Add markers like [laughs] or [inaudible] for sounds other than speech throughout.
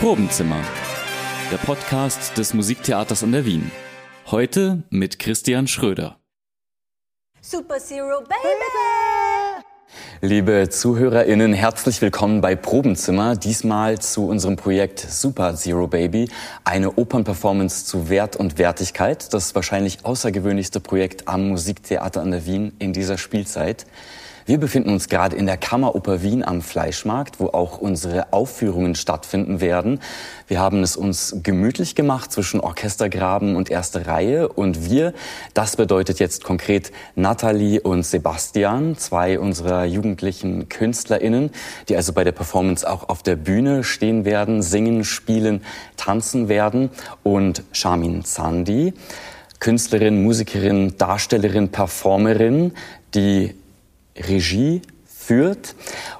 Probenzimmer, der Podcast des Musiktheaters an der Wien. Heute mit Christian Schröder. Super Zero Baby! Liebe ZuhörerInnen, herzlich willkommen bei Probenzimmer. Diesmal zu unserem Projekt Super Zero Baby, eine Opernperformance zu Wert und Wertigkeit. Das wahrscheinlich außergewöhnlichste Projekt am Musiktheater an der Wien in dieser Spielzeit. Wir befinden uns gerade in der Kammeroper Wien am Fleischmarkt, wo auch unsere Aufführungen stattfinden werden. Wir haben es uns gemütlich gemacht zwischen Orchestergraben und erste Reihe und wir, das bedeutet jetzt konkret Nathalie und Sebastian, zwei unserer jugendlichen KünstlerInnen, die also bei der Performance auch auf der Bühne stehen werden, singen, spielen, tanzen werden und Shamin Zandi, Künstlerin, Musikerin, Darstellerin, Performerin, die Regie führt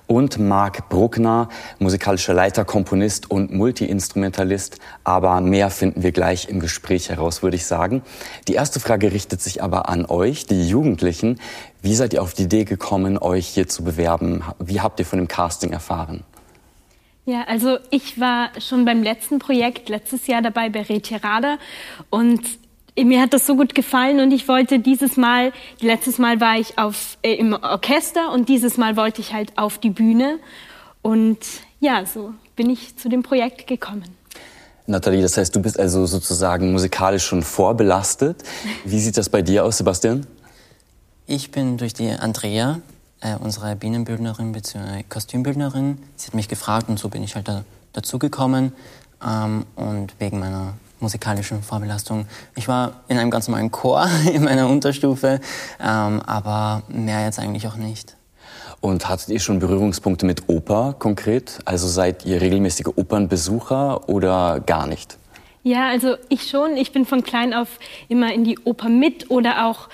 und Marc Bruckner, musikalischer Leiter, Komponist und Multiinstrumentalist. Aber mehr finden wir gleich im Gespräch heraus, würde ich sagen. Die erste Frage richtet sich aber an euch, die Jugendlichen. Wie seid ihr auf die Idee gekommen, euch hier zu bewerben? Wie habt ihr von dem Casting erfahren? Ja, also ich war schon beim letzten Projekt letztes Jahr dabei bei Retirada und mir hat das so gut gefallen und ich wollte dieses Mal, letztes Mal war ich auf, äh, im Orchester und dieses Mal wollte ich halt auf die Bühne. Und ja, so bin ich zu dem Projekt gekommen. Nathalie, das heißt, du bist also sozusagen musikalisch schon vorbelastet. Wie sieht das bei dir aus, Sebastian? Ich bin durch die Andrea, äh, unsere Bienenbildnerin bzw. Kostümbildnerin, sie hat mich gefragt und so bin ich halt da, dazugekommen. Ähm, und wegen meiner musikalischen Vorbelastung. Ich war in einem ganz normalen Chor [laughs] in meiner Unterstufe, ähm, aber mehr jetzt eigentlich auch nicht. Und hattet ihr schon Berührungspunkte mit Oper konkret? Also seid ihr regelmäßige Opernbesucher oder gar nicht? Ja, also ich schon. Ich bin von klein auf immer in die Oper mit oder auch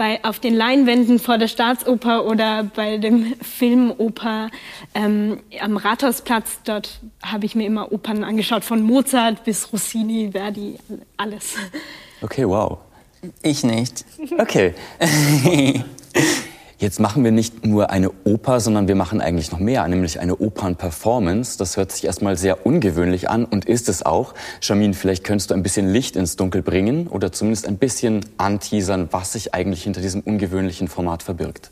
bei, auf den Leinwänden vor der Staatsoper oder bei dem [laughs] Filmoper ähm, am Rathausplatz. Dort habe ich mir immer Opern angeschaut, von Mozart bis Rossini, Verdi, alles. Okay, wow. Ich nicht. Okay. [laughs] Jetzt machen wir nicht nur eine Oper, sondern wir machen eigentlich noch mehr, nämlich eine Opernperformance. Das hört sich erstmal sehr ungewöhnlich an und ist es auch. Jamin, vielleicht könntest du ein bisschen Licht ins Dunkel bringen oder zumindest ein bisschen anteasern, was sich eigentlich hinter diesem ungewöhnlichen Format verbirgt.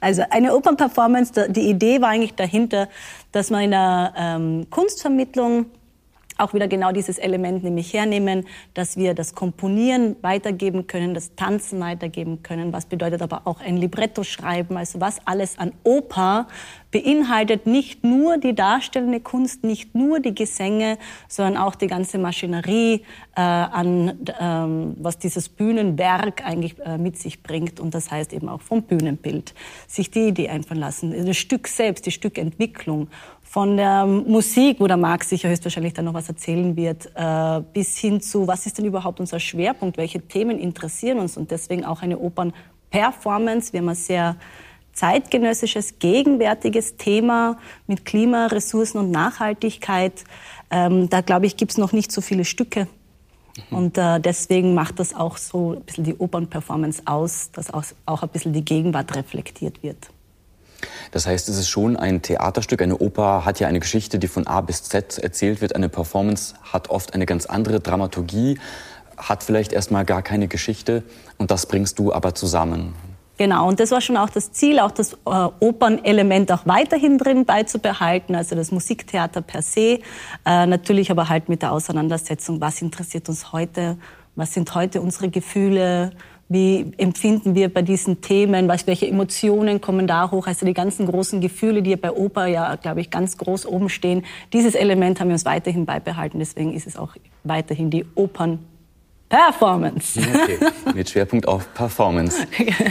Also eine Opernperformance, die Idee war eigentlich dahinter, dass man in der ähm, Kunstvermittlung auch wieder genau dieses Element nämlich hernehmen, dass wir das Komponieren weitergeben können, das Tanzen weitergeben können, was bedeutet aber auch ein Libretto schreiben, also was alles an Oper beinhaltet nicht nur die darstellende Kunst, nicht nur die Gesänge, sondern auch die ganze Maschinerie äh, an, ähm, was dieses Bühnenwerk eigentlich äh, mit sich bringt. Und das heißt eben auch vom Bühnenbild. Sich die Idee einfallen lassen, das Stück selbst, die Stückentwicklung von der Musik, wo der Marc sicher höchstwahrscheinlich dann noch was erzählen wird, äh, bis hin zu, was ist denn überhaupt unser Schwerpunkt, welche Themen interessieren uns und deswegen auch eine Opernperformance. Wir haben ein sehr zeitgenössisches, gegenwärtiges Thema mit Klima, Ressourcen und Nachhaltigkeit. Ähm, da glaube ich, gibt es noch nicht so viele Stücke. Mhm. Und äh, deswegen macht das auch so ein bisschen die Opernperformance aus, dass auch, auch ein bisschen die Gegenwart reflektiert wird. Das heißt, es ist schon ein Theaterstück. Eine Oper hat ja eine Geschichte, die von A bis Z erzählt wird. Eine Performance hat oft eine ganz andere Dramaturgie, hat vielleicht erstmal gar keine Geschichte. Und das bringst du aber zusammen. Genau, und das war schon auch das Ziel, auch das äh, Opernelement auch weiterhin drin beizubehalten, also das Musiktheater per se, äh, natürlich aber halt mit der Auseinandersetzung, was interessiert uns heute, was sind heute unsere Gefühle, wie empfinden wir bei diesen Themen? Was, welche Emotionen kommen da hoch? Also die ganzen großen Gefühle, die bei Oper ja, glaube ich, ganz groß oben stehen. Dieses Element haben wir uns weiterhin beibehalten. Deswegen ist es auch weiterhin die Opern Performance. Okay, mit Schwerpunkt auf Performance.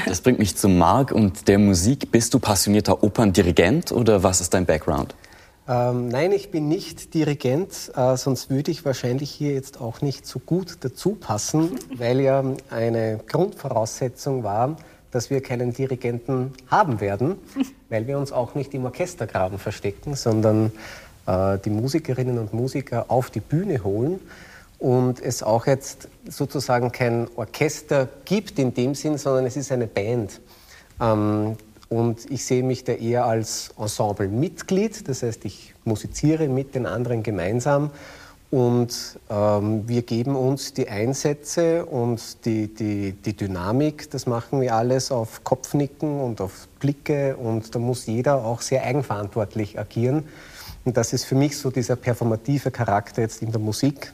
Das bringt mich zu Marc und der Musik. Bist du passionierter Operndirigent oder was ist dein Background? Ähm, nein, ich bin nicht Dirigent, äh, sonst würde ich wahrscheinlich hier jetzt auch nicht so gut dazu passen, [laughs] weil ja eine Grundvoraussetzung war, dass wir keinen Dirigenten haben werden, [laughs] weil wir uns auch nicht im Orchestergraben verstecken, sondern äh, die Musikerinnen und Musiker auf die Bühne holen und es auch jetzt sozusagen kein Orchester gibt in dem Sinn, sondern es ist eine Band. Ähm, Und ich sehe mich da eher als Ensemble-Mitglied, das heißt, ich musiziere mit den anderen gemeinsam und ähm, wir geben uns die Einsätze und die, die, die Dynamik, das machen wir alles auf Kopfnicken und auf Blicke und da muss jeder auch sehr eigenverantwortlich agieren. Und das ist für mich so dieser performative Charakter jetzt in der Musik,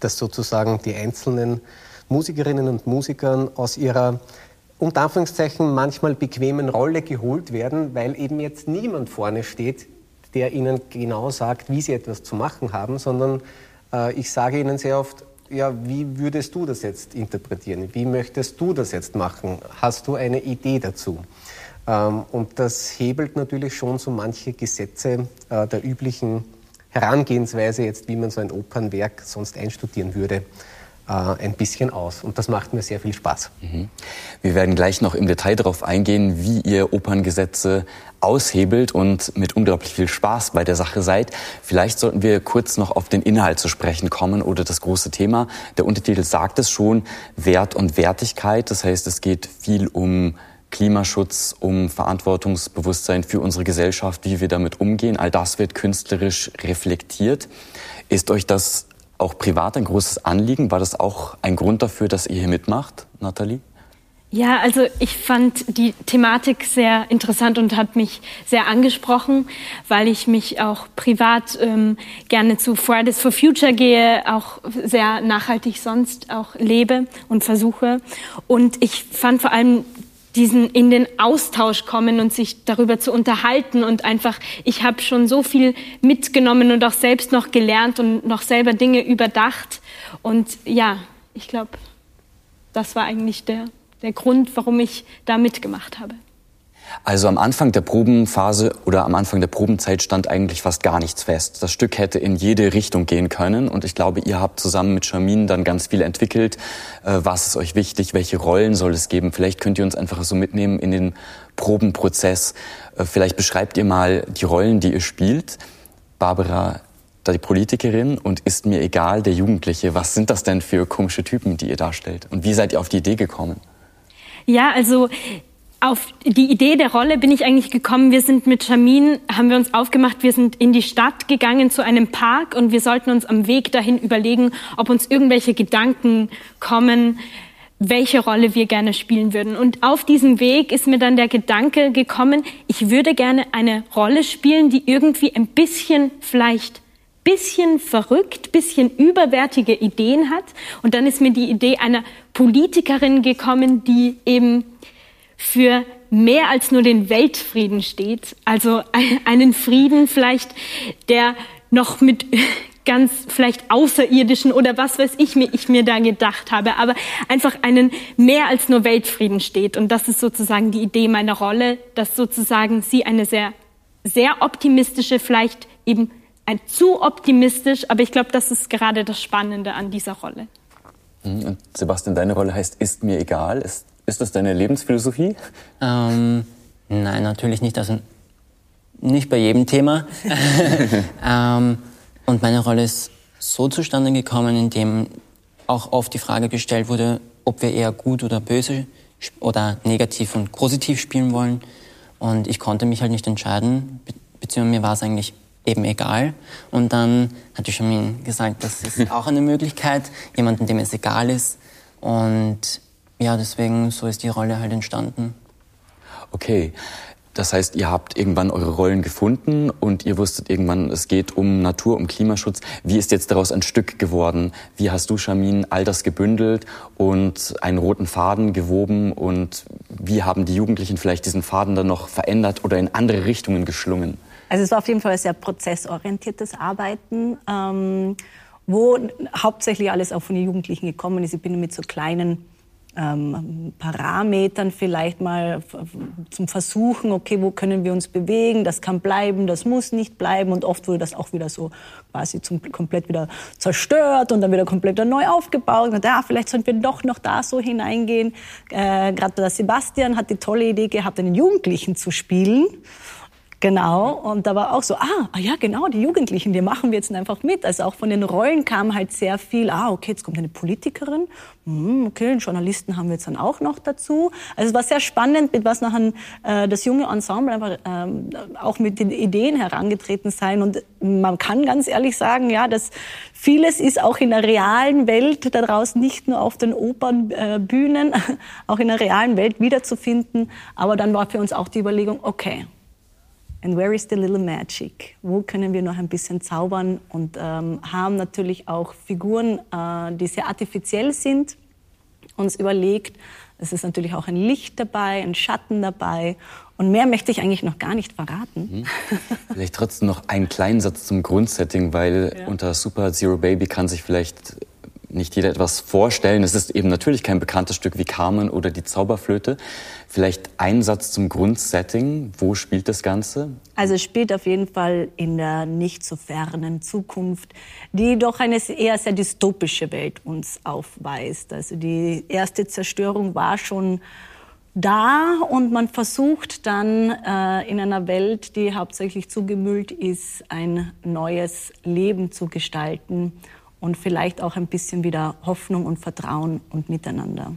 dass sozusagen die einzelnen Musikerinnen und Musikern aus ihrer unter Anführungszeichen manchmal bequemen Rolle geholt werden, weil eben jetzt niemand vorne steht, der ihnen genau sagt, wie sie etwas zu machen haben, sondern äh, ich sage ihnen sehr oft, ja, wie würdest du das jetzt interpretieren? Wie möchtest du das jetzt machen? Hast du eine Idee dazu? Ähm, und das hebelt natürlich schon so manche Gesetze äh, der üblichen Herangehensweise jetzt, wie man so ein Opernwerk sonst einstudieren würde, ein bisschen aus. Und das macht mir sehr viel Spaß. Mhm. Wir werden gleich noch im Detail darauf eingehen, wie ihr Operngesetze aushebelt und mit unglaublich viel Spaß bei der Sache seid. Vielleicht sollten wir kurz noch auf den Inhalt zu sprechen kommen oder das große Thema. Der Untertitel sagt es schon, Wert und Wertigkeit. Das heißt, es geht viel um Klimaschutz, um Verantwortungsbewusstsein für unsere Gesellschaft, wie wir damit umgehen. All das wird künstlerisch reflektiert. Ist euch das auch privat ein großes Anliegen? War das auch ein Grund dafür, dass ihr hier mitmacht, Nathalie? Ja, also ich fand die Thematik sehr interessant und hat mich sehr angesprochen, weil ich mich auch privat ähm, gerne zu Fridays for Future gehe, auch sehr nachhaltig sonst auch lebe und versuche. Und ich fand vor allem diesen in den Austausch kommen und sich darüber zu unterhalten und einfach, ich habe schon so viel mitgenommen und auch selbst noch gelernt und noch selber Dinge überdacht. Und ja, ich glaube, das war eigentlich der, der Grund, warum ich da mitgemacht habe. Also am Anfang der Probenphase oder am Anfang der Probenzeit stand eigentlich fast gar nichts fest. Das Stück hätte in jede Richtung gehen können und ich glaube, ihr habt zusammen mit Charmin dann ganz viel entwickelt. Äh, was ist euch wichtig? Welche Rollen soll es geben? Vielleicht könnt ihr uns einfach so mitnehmen in den Probenprozess. Äh, vielleicht beschreibt ihr mal die Rollen, die ihr spielt. Barbara die Politikerin und ist mir egal, der Jugendliche. Was sind das denn für komische Typen, die ihr darstellt? Und wie seid ihr auf die Idee gekommen? Ja, also auf die Idee der Rolle bin ich eigentlich gekommen. Wir sind mit Jamin, haben wir uns aufgemacht, wir sind in die Stadt gegangen zu einem Park und wir sollten uns am Weg dahin überlegen, ob uns irgendwelche Gedanken kommen, welche Rolle wir gerne spielen würden. Und auf diesem Weg ist mir dann der Gedanke gekommen, ich würde gerne eine Rolle spielen, die irgendwie ein bisschen vielleicht bisschen verrückt, bisschen überwertige Ideen hat. Und dann ist mir die Idee einer Politikerin gekommen, die eben für mehr als nur den Weltfrieden steht. Also einen Frieden vielleicht, der noch mit [laughs] ganz vielleicht außerirdischen oder was weiß ich mir, ich mir da gedacht habe, aber einfach einen mehr als nur Weltfrieden steht. Und das ist sozusagen die Idee meiner Rolle, dass sozusagen sie eine sehr, sehr optimistische, vielleicht eben ein zu optimistisch, aber ich glaube, das ist gerade das Spannende an dieser Rolle. Mhm. Und Sebastian, deine Rolle heißt, ist mir egal. Ist ist das deine Lebensphilosophie? Ähm, nein, natürlich nicht. Also nicht bei jedem Thema. [laughs] ähm, und meine Rolle ist so zustande gekommen, indem auch oft die Frage gestellt wurde, ob wir eher gut oder böse oder negativ und positiv spielen wollen. Und ich konnte mich halt nicht entscheiden, be beziehungsweise mir war es eigentlich eben egal. Und dann hatte ich schon gesagt, das ist [laughs] auch eine Möglichkeit, jemanden, dem es egal ist. Und ja, deswegen, so ist die Rolle halt entstanden. Okay. Das heißt, ihr habt irgendwann eure Rollen gefunden und ihr wusstet irgendwann, es geht um Natur, um Klimaschutz. Wie ist jetzt daraus ein Stück geworden? Wie hast du, Shamin, all das gebündelt und einen roten Faden gewoben? Und wie haben die Jugendlichen vielleicht diesen Faden dann noch verändert oder in andere Richtungen geschlungen? Also es war auf jeden Fall ein sehr prozessorientiertes Arbeiten, ähm, wo hauptsächlich alles auch von den Jugendlichen gekommen ist. Ich bin mit so kleinen ähm, Parametern vielleicht mal zum Versuchen, okay, wo können wir uns bewegen, das kann bleiben, das muss nicht bleiben. Und oft wurde das auch wieder so quasi zum, komplett wieder zerstört und dann wieder komplett neu aufgebaut. Und ja, vielleicht sollten wir doch noch da so hineingehen. Äh, Gerade der Sebastian hat die tolle Idee gehabt, einen Jugendlichen zu spielen Genau, und da war auch so, ah, ah, ja genau, die Jugendlichen, die machen wir jetzt einfach mit. Also auch von den Rollen kam halt sehr viel, ah okay, jetzt kommt eine Politikerin, hm, okay, einen Journalisten haben wir jetzt dann auch noch dazu. Also es war sehr spannend, mit was nachher äh, das junge Ensemble einfach ähm, auch mit den Ideen herangetreten sein. Und man kann ganz ehrlich sagen, ja, dass vieles ist auch in der realen Welt da draußen, nicht nur auf den Opernbühnen, äh, [laughs] auch in der realen Welt wiederzufinden. Aber dann war für uns auch die Überlegung, okay, And where is the little magic? Wo können wir noch ein bisschen zaubern? Und ähm, haben natürlich auch Figuren, äh, die sehr artifiziell sind, uns überlegt. Es ist natürlich auch ein Licht dabei, ein Schatten dabei. Und mehr möchte ich eigentlich noch gar nicht verraten. Mhm. Vielleicht trotzdem noch einen kleinen Satz zum Grundsetting, weil ja. unter Super Zero Baby kann sich vielleicht nicht jeder etwas vorstellen. Es ist eben natürlich kein bekanntes Stück wie Carmen oder die Zauberflöte. Vielleicht ein Satz zum Grundsetting. Wo spielt das Ganze? Also es spielt auf jeden Fall in der nicht so fernen Zukunft, die doch eine eher sehr dystopische Welt uns aufweist. Also die erste Zerstörung war schon da und man versucht dann äh, in einer Welt, die hauptsächlich zugemüllt ist, ein neues Leben zu gestalten und vielleicht auch ein bisschen wieder Hoffnung und Vertrauen und Miteinander.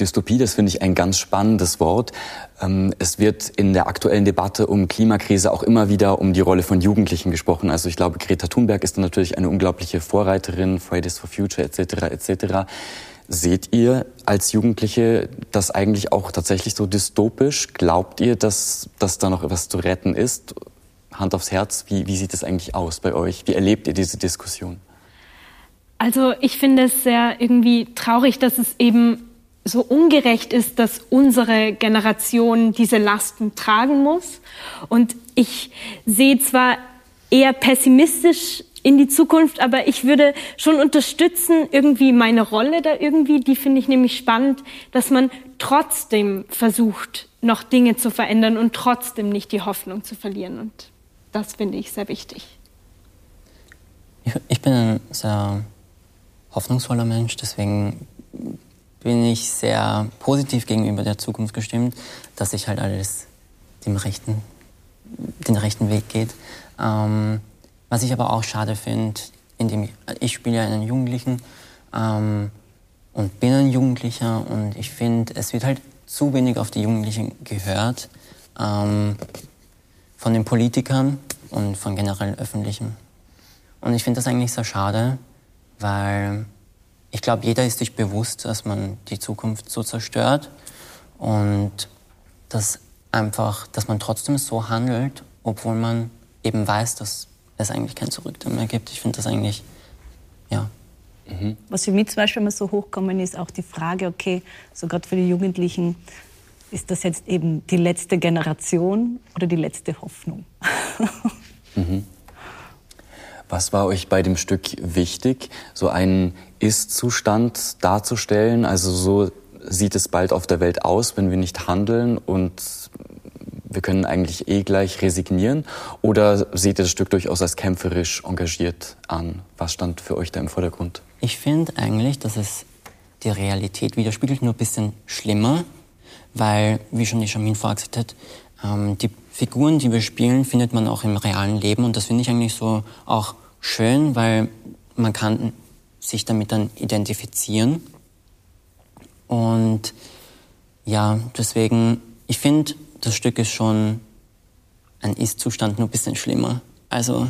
Dystopie, das finde ich ein ganz spannendes Wort. Ähm, es wird in der aktuellen Debatte um Klimakrise auch immer wieder um die Rolle von Jugendlichen gesprochen. Also ich glaube, Greta Thunberg ist natürlich eine unglaubliche Vorreiterin, Fridays for Future etc. etc. Seht ihr als Jugendliche das eigentlich auch tatsächlich so dystopisch? Glaubt ihr, dass, dass da noch etwas zu retten ist? Hand aufs Herz, wie, wie sieht es eigentlich aus bei euch? Wie erlebt ihr diese Diskussion? Also ich finde es sehr irgendwie traurig, dass es eben so ungerecht ist, dass unsere Generation diese Lasten tragen muss. Und ich sehe zwar eher pessimistisch in die Zukunft, aber ich würde schon unterstützen, irgendwie meine Rolle da irgendwie, die finde ich nämlich spannend, dass man trotzdem versucht, noch Dinge zu verändern und trotzdem nicht die Hoffnung zu verlieren. Und das finde ich sehr wichtig. Ich bin ein sehr hoffnungsvoller Mensch, deswegen bin ich sehr positiv gegenüber der Zukunft gestimmt, dass sich halt alles dem rechten, den rechten Weg geht. Ähm, was ich aber auch schade finde, indem ich, ich spiele einen Jugendlichen ähm, und bin ein Jugendlicher und ich finde, es wird halt zu wenig auf die Jugendlichen gehört ähm, von den Politikern und von generell Öffentlichen. Und ich finde das eigentlich sehr schade, weil ich glaube, jeder ist sich bewusst, dass man die Zukunft so zerstört und dass einfach, dass man trotzdem so handelt, obwohl man eben weiß, dass es eigentlich kein Zurück mehr gibt. Ich finde das eigentlich, ja. Mhm. Was für mich zum Beispiel immer so hochkommen ist, auch die Frage, okay, so gerade für die Jugendlichen, ist das jetzt eben die letzte Generation oder die letzte Hoffnung? mhm. Was war euch bei dem Stück wichtig, so einen Ist-Zustand darzustellen? Also so sieht es bald auf der Welt aus, wenn wir nicht handeln und wir können eigentlich eh gleich resignieren? Oder seht ihr das Stück durchaus als kämpferisch engagiert an? Was stand für euch da im Vordergrund? Ich finde eigentlich, dass es die Realität widerspiegelt, nur ein bisschen schlimmer, weil, wie schon die Jamin vorher gesagt hat, ähm, die Figuren, die wir spielen, findet man auch im realen Leben und das finde ich eigentlich so auch schön, weil man kann sich damit dann identifizieren. Und ja, deswegen, ich finde, das Stück ist schon ein Ist-Zustand nur ein bisschen schlimmer. Also,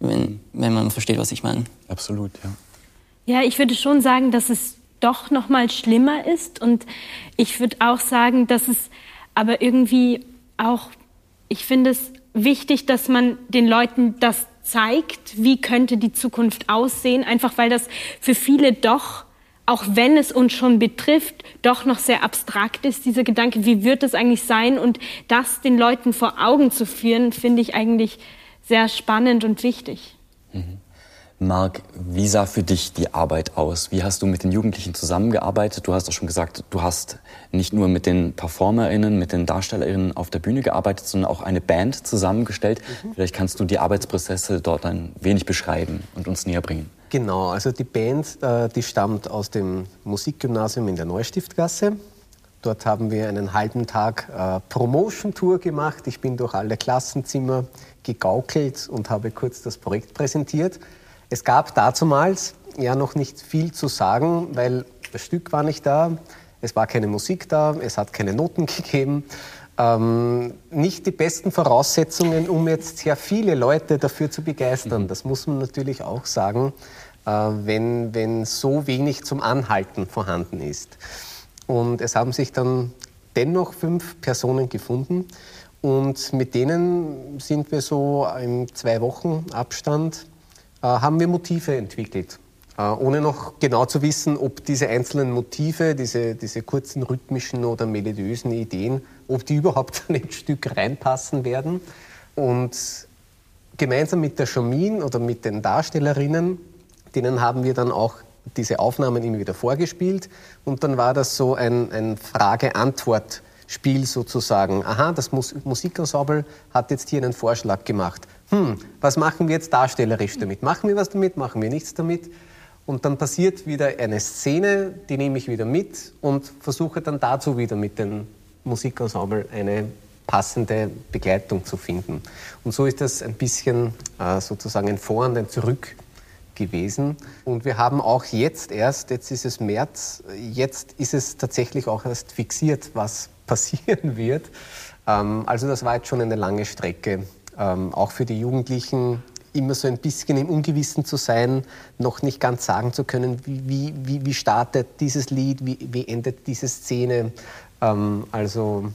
wenn, wenn man versteht, was ich meine. Absolut, ja. Ja, ich würde schon sagen, dass es doch noch mal schlimmer ist und ich würde auch sagen, dass es aber irgendwie auch, ich finde es wichtig, dass man den Leuten das zeigt, wie könnte die Zukunft aussehen, einfach weil das für viele doch, auch wenn es uns schon betrifft, doch noch sehr abstrakt ist, dieser Gedanke, wie wird es eigentlich sein und das den Leuten vor Augen zu führen, finde ich eigentlich sehr spannend und wichtig. Mhm. Marc, wie sah für dich die Arbeit aus? Wie hast du mit den Jugendlichen zusammengearbeitet? Du hast doch schon gesagt, du hast nicht nur mit den PerformerInnen, mit den DarstellerInnen auf der Bühne gearbeitet, sondern auch eine Band zusammengestellt. Mhm. Vielleicht kannst du die Arbeitsprozesse dort ein wenig beschreiben und uns näher bringen. Genau, also die Band, äh, die stammt aus dem Musikgymnasium in der Neustiftgasse. Dort haben wir einen halben Tag äh, Promotion-Tour gemacht. Ich bin durch alle Klassenzimmer gegaukelt und habe kurz das Projekt präsentiert. Es gab dazumals ja noch nicht viel zu sagen, weil das Stück war nicht da, es war keine Musik da, es hat keine Noten [laughs] gegeben. Ähm, nicht die besten Voraussetzungen, um jetzt sehr viele Leute dafür zu begeistern. Das muss man natürlich auch sagen, äh, wenn, wenn so wenig zum Anhalten vorhanden ist. Und es haben sich dann dennoch fünf Personen gefunden. Und mit denen sind wir so im zwei Wochen Abstand, äh, haben wir Motive entwickelt. Äh, ohne noch genau zu wissen, ob diese einzelnen Motive, diese, diese kurzen rhythmischen oder melodiösen Ideen, ob die überhaupt [laughs] in ein Stück reinpassen werden. Und gemeinsam mit der Chamin oder mit den Darstellerinnen, denen haben wir dann auch diese Aufnahmen immer wieder vorgespielt. Und dann war das so ein, ein Frage-Antwort-Spiel sozusagen. Aha, das Mus Musikensemble hat jetzt hier einen Vorschlag gemacht. Hm, was machen wir jetzt darstellerisch damit? Machen wir was damit? Machen wir nichts damit? Und dann passiert wieder eine Szene, die nehme ich wieder mit und versuche dann dazu wieder mit dem Musikensemble eine passende Begleitung zu finden. Und so ist das ein bisschen äh, sozusagen ein Vor- und ein Zurück gewesen. Und wir haben auch jetzt erst, jetzt ist es März, jetzt ist es tatsächlich auch erst fixiert, was [laughs] passieren wird. Ähm, also das war jetzt schon eine lange Strecke. Ähm, auch für die Jugendlichen immer so ein bisschen im Ungewissen zu sein, noch nicht ganz sagen zu können, wie, wie, wie startet dieses Lied, wie, wie endet diese Szene. Ähm, also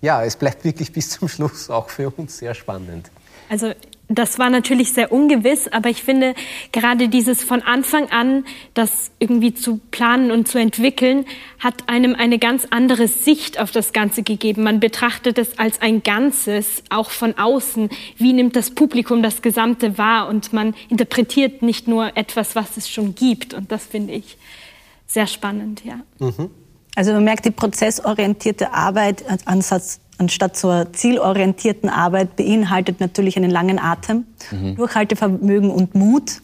ja, es bleibt wirklich [laughs] bis zum Schluss auch für uns sehr spannend. Also das war natürlich sehr ungewiss, aber ich finde gerade dieses von Anfang an, das irgendwie zu planen und zu entwickeln, hat einem eine ganz andere Sicht auf das Ganze gegeben. Man betrachtet es als ein Ganzes, auch von außen. Wie nimmt das Publikum das Gesamte wahr? Und man interpretiert nicht nur etwas, was es schon gibt. Und das finde ich sehr spannend, ja. Mhm. Also man merkt, die prozessorientierte Arbeit, Ansatz anstatt zur zielorientierten Arbeit beinhaltet natürlich einen langen Atem, mhm. Durchhaltevermögen und Mut.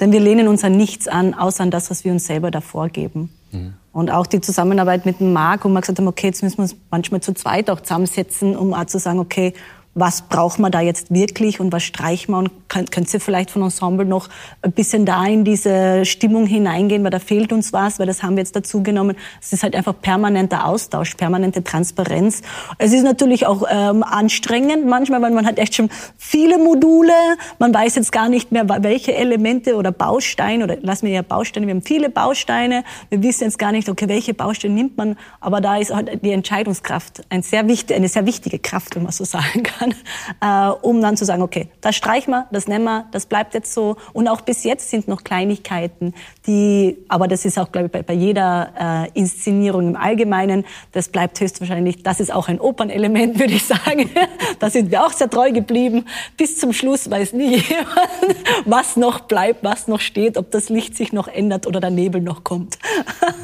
Denn wir lehnen uns an nichts an, außer an das, was wir uns selber da vorgeben. Mhm. Und auch die Zusammenarbeit mit dem Marc, wo wir gesagt haben, okay, jetzt müssen wir uns manchmal zu zweit auch zusammensetzen, um auch zu sagen, okay, was braucht man da jetzt wirklich und was streichen wir und könnt, könnt ihr vielleicht von Ensemble noch ein bisschen da in diese Stimmung hineingehen, weil da fehlt uns was, weil das haben wir jetzt dazu genommen. Es ist halt einfach permanenter Austausch, permanente Transparenz. Es ist natürlich auch ähm, anstrengend manchmal, weil man hat echt schon viele Module, man weiß jetzt gar nicht mehr, welche Elemente oder Bausteine oder lassen wir ja Bausteine, wir haben viele Bausteine, wir wissen jetzt gar nicht, okay, welche Bausteine nimmt man, aber da ist halt die Entscheidungskraft ein sehr wichtig, eine sehr wichtige Kraft, wenn man so [laughs] sagen kann kann, äh, um dann zu sagen, okay, das streichen wir, das nehmen wir, das bleibt jetzt so. Und auch bis jetzt sind noch Kleinigkeiten, die, aber das ist auch, glaube ich, bei, bei jeder äh, Inszenierung im Allgemeinen, das bleibt höchstwahrscheinlich, das ist auch ein Opernelement, [laughs] würde ich sagen. da sind wir auch sehr treu geblieben. Bis zum Schluss weiß nie jemand, [laughs] was noch bleibt, was noch steht, ob das Licht sich noch ändert oder der Nebel noch kommt.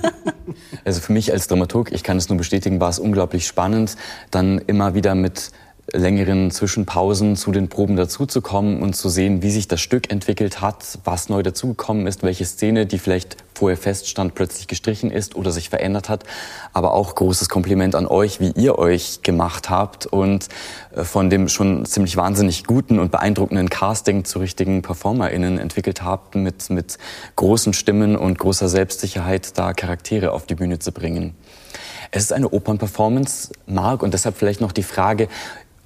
[laughs] also für mich als Dramaturg, ich kann es nur bestätigen, war es unglaublich spannend, dann immer wieder mit längeren Zwischenpausen zu den Proben dazuzukommen und zu sehen, wie sich das Stück entwickelt hat, was neu dazugekommen ist, welche Szene, die vielleicht vorher feststand, plötzlich gestrichen ist oder sich verändert hat. Aber auch großes Kompliment an euch, wie ihr euch gemacht habt und äh, von dem schon ziemlich wahnsinnig guten und beeindruckenden Casting zu richtigen PerformerInnen entwickelt habt, mit, mit großen Stimmen und großer Selbstsicherheit da Charaktere auf die Bühne zu bringen. Es ist eine Opernperformance, Marc, und deshalb vielleicht noch die Frage,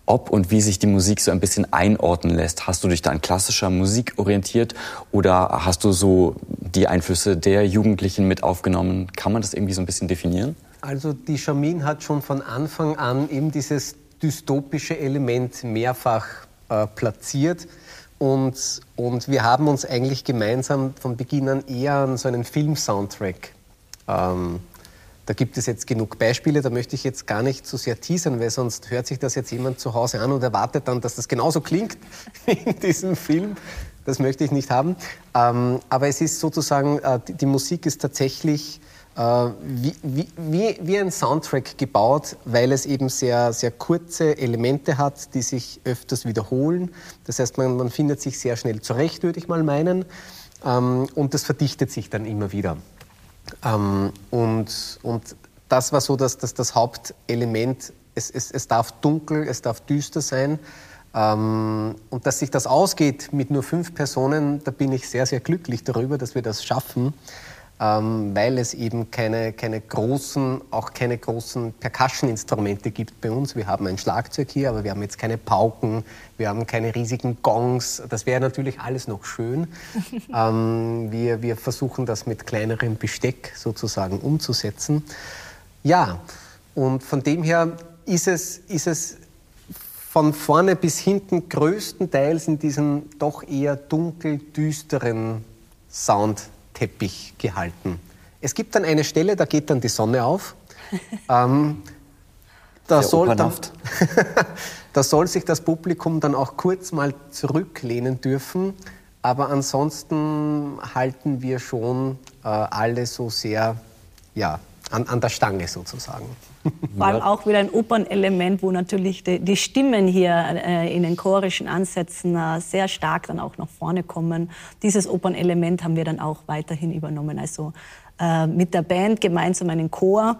ob und wie sich die Musik so ein bisschen einordnen lässt. Hast du dich da an klassischer Musik orientiert oder hast du so die Einflüsse der Jugendlichen mit aufgenommen? Kann man das irgendwie so ein bisschen definieren? Also die Chamin hat schon von Anfang an eben dieses dystopische Element mehrfach äh, platziert. Und, und wir haben uns eigentlich gemeinsam von Beginn an eher an so einen Film-Soundtrack ähm, da gibt es jetzt genug Beispiele, da möchte ich jetzt gar nicht so sehr teasern, weil sonst hört sich das jetzt jemand zu Hause an und erwartet dann, dass das genauso klingt [laughs] in diesem Film. Das möchte ich nicht haben. Ähm, aber es ist sozusagen, äh, die, Musik ist tatsächlich äh, wie, ein Soundtrack gebaut, weil es eben sehr, sehr kurze Elemente hat, die sich öfters wiederholen. Das heißt, man, man findet sich sehr schnell zurecht, würde ich mal meinen. Ähm, und das verdichtet sich dann immer wieder. Ähm, und, und das war so das, das, das Hauptelement. Es, es, es darf dunkel, es darf düster sein. Ähm, und dass sich das ausgeht mit nur fünf Personen, da bin ich sehr, sehr glücklich darüber, dass wir das schaffen, ähm, weil es eben keine, keine großen, auch keine großen Percussion-Instrumente gibt bei uns. Wir haben ein Schlagzeug hier, aber wir haben jetzt keine Pauken, wir haben keine riesigen Gongs. Das wäre natürlich alles noch schön. [laughs] ähm, wir, wir versuchen das mit kleinerem Besteck sozusagen umzusetzen. Ja, und von dem her ist es, ist es von vorne bis hinten größtenteils in diesem doch eher dunkel düsteren Soundteppich gehalten. Es gibt dann eine Stelle, da geht dann die Sonne auf. [laughs] ähm, da, soll dann, [laughs] da soll sich das Publikum dann auch kurz mal zurücklehnen dürfen. Aber ansonsten halten wir schon äh, alle so sehr ja, an, an der Stange sozusagen. [laughs] Vor allem auch wieder ein Opernelement, wo natürlich die, die Stimmen hier äh, in den chorischen Ansätzen äh, sehr stark dann auch nach vorne kommen. Dieses Opernelement haben wir dann auch weiterhin übernommen. Also äh, mit der Band gemeinsam einen Chor.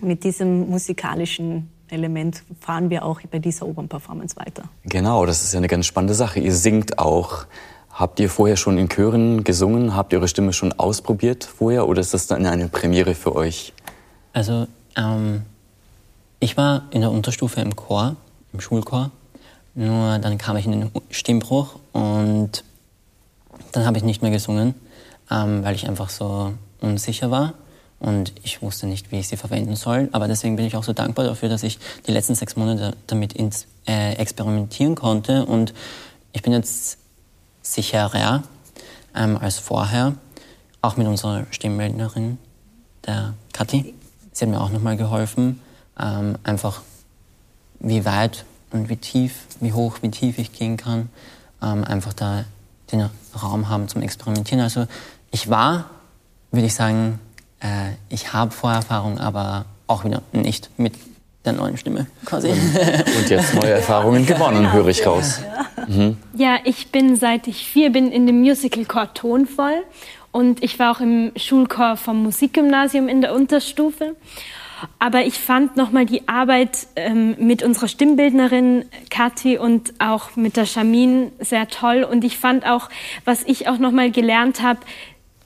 Mit diesem musikalischen Element fahren wir auch bei dieser Opernperformance weiter. Genau, das ist ja eine ganz spannende Sache. Ihr singt auch. Habt ihr vorher schon in Chören gesungen? Habt ihr eure Stimme schon ausprobiert vorher oder ist das dann eine Premiere für euch? Also ähm, ich war in der Unterstufe im Chor, im Schulchor. Nur dann kam ich in den Stimmbruch und dann habe ich nicht mehr gesungen, ähm, weil ich einfach so unsicher war und ich wusste nicht, wie ich sie verwenden soll. Aber deswegen bin ich auch so dankbar dafür, dass ich die letzten sechs Monate damit ins, äh, experimentieren konnte und ich bin jetzt sicherer ähm, als vorher, auch mit unserer Stimmbildnerin, der Kathi. Sie hat mir auch nochmal geholfen, ähm, einfach wie weit und wie tief, wie hoch, wie tief ich gehen kann, ähm, einfach da den Raum haben zum Experimentieren. Also ich war, würde ich sagen, äh, ich habe Vorerfahrung, aber auch wieder nicht mit der neuen Stimme quasi. Und [laughs] jetzt neue Erfahrungen gewonnen, höre ich raus. Mhm. Ja, ich bin seit ich vier bin in dem Musical-Chor Tonvoll und ich war auch im Schulchor vom Musikgymnasium in der Unterstufe. Aber ich fand nochmal die Arbeit ähm, mit unserer Stimmbildnerin Kathi und auch mit der Shamin sehr toll. Und ich fand auch, was ich auch nochmal gelernt habe,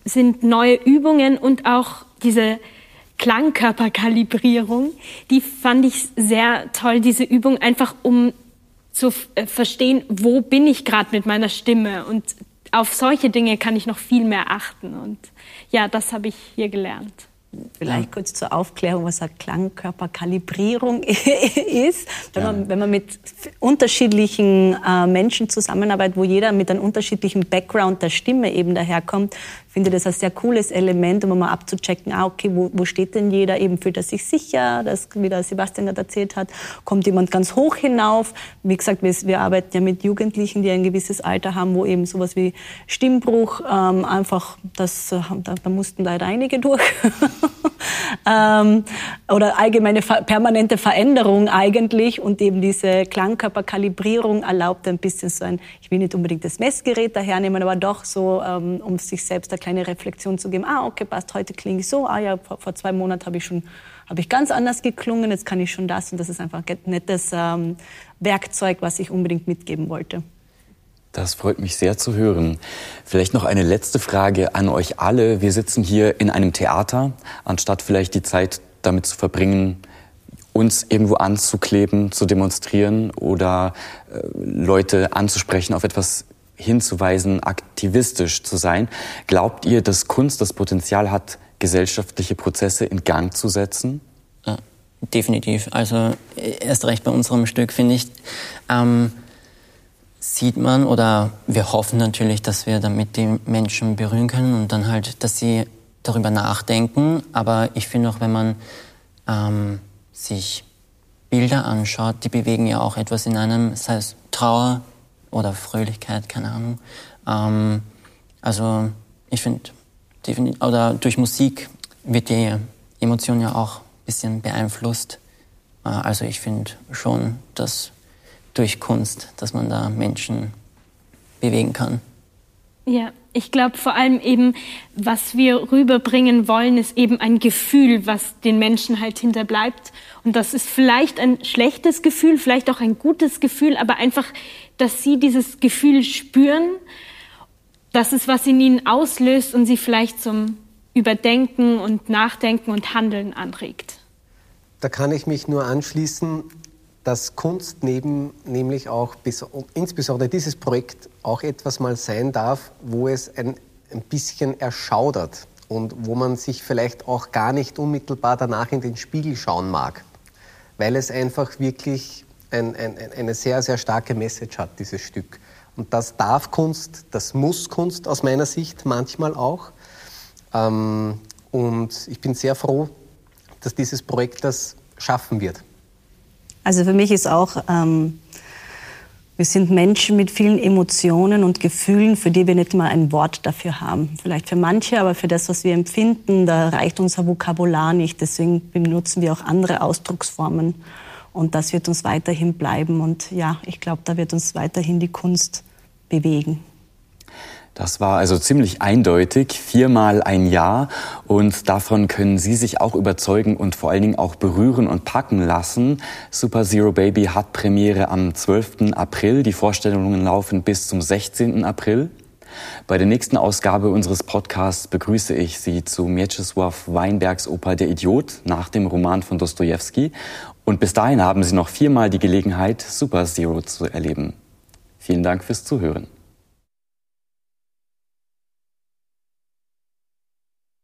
sind neue Übungen und auch diese Klangkörperkalibrierung. Die fand ich sehr toll, diese Übung, einfach um zu äh, verstehen, wo bin ich gerade mit meiner Stimme und auf solche Dinge kann ich noch viel mehr achten. Und ja, das habe ich hier gelernt. Vielleicht ja. kurz zur Aufklärung, was eine Klangkörperkalibrierung [laughs] ist. Wenn, man, wenn man mit unterschiedlichen äh, Menschen zusammenarbeitet, wo jeder mit einem unterschiedlichen Background der Stimme eben daherkommt, finde das ein sehr cooles Element, um mal abzuchecken, ah, okay, wo, wo steht denn jeder? Eben fühlt er sich sicher, das, wie der Sebastian gerade erzählt hat, kommt jemand ganz hoch hinauf. Wie gesagt, wir, wir arbeiten ja mit Jugendlichen, die ein gewisses Alter haben, wo eben sowas wie Stimmbruch ähm, einfach, das, äh, da, da mussten leider einige durch. [laughs] ähm, oder allgemeine permanente Veränderung eigentlich und eben diese Klangkörperkalibrierung erlaubt ein bisschen so ein, ich will nicht unbedingt das Messgerät dahernehmen, aber doch so, ähm, um sich selbst kleine Reflexion zu geben. Ah, okay, passt, heute klinge ich so. Ah ja, vor, vor zwei Monaten habe ich schon habe ich ganz anders geklungen, jetzt kann ich schon das. Und das ist einfach ein nettes ähm, Werkzeug, was ich unbedingt mitgeben wollte. Das freut mich sehr zu hören. Vielleicht noch eine letzte Frage an euch alle. Wir sitzen hier in einem Theater, anstatt vielleicht die Zeit damit zu verbringen, uns irgendwo anzukleben, zu demonstrieren oder äh, Leute anzusprechen auf etwas hinzuweisen, aktivistisch zu sein. Glaubt ihr, dass Kunst das Potenzial hat, gesellschaftliche Prozesse in Gang zu setzen? Ja, definitiv. Also erst recht bei unserem Stück, finde ich, ähm, sieht man oder wir hoffen natürlich, dass wir damit die Menschen berühren können und dann halt, dass sie darüber nachdenken. Aber ich finde auch, wenn man ähm, sich Bilder anschaut, die bewegen ja auch etwas in einem, sei es Trauer, oder Fröhlichkeit, keine Ahnung. Ähm, also ich finde, oder durch Musik wird die Emotion ja auch ein bisschen beeinflusst. Äh, also ich finde schon, dass durch Kunst, dass man da Menschen bewegen kann. Ja, ich glaube vor allem eben, was wir rüberbringen wollen, ist eben ein Gefühl, was den Menschen halt hinterbleibt. Und das ist vielleicht ein schlechtes Gefühl, vielleicht auch ein gutes Gefühl, aber einfach, dass sie dieses Gefühl spüren, das ist, was in ihnen auslöst und sie vielleicht zum Überdenken und Nachdenken und Handeln anregt. Da kann ich mich nur anschließen, dass Kunst neben, nämlich auch, insbesondere dieses Projekt, auch etwas mal sein darf, wo es ein, ein bisschen erschaudert und wo man sich vielleicht auch gar nicht unmittelbar danach in den Spiegel schauen mag, weil es einfach wirklich ein, ein, eine sehr, sehr starke Message hat, dieses Stück. Und das darf Kunst, das muss Kunst aus meiner Sicht manchmal auch. Ähm, und ich bin sehr froh, dass dieses Projekt das schaffen wird. Also für mich ist auch, ähm, wir sind Menschen mit vielen Emotionen und Gefühlen, für die wir nicht mal ein Wort dafür haben. Vielleicht für manche, aber für das, was wir empfinden, da reicht unser Vokabular nicht. Deswegen benutzen wir auch andere Ausdrucksformen. Und das wird uns weiterhin bleiben. Und ja, ich glaube, da wird uns weiterhin die Kunst bewegen. Das war also ziemlich eindeutig, viermal ein Jahr und davon können Sie sich auch überzeugen und vor allen Dingen auch berühren und packen lassen. Super Zero Baby hat Premiere am 12. April, die Vorstellungen laufen bis zum 16. April. Bei der nächsten Ausgabe unseres Podcasts begrüße ich Sie zu Mieczysław Weinbergs Oper Der Idiot nach dem Roman von Dostoevsky. Und bis dahin haben Sie noch viermal die Gelegenheit, Super Zero zu erleben. Vielen Dank fürs Zuhören.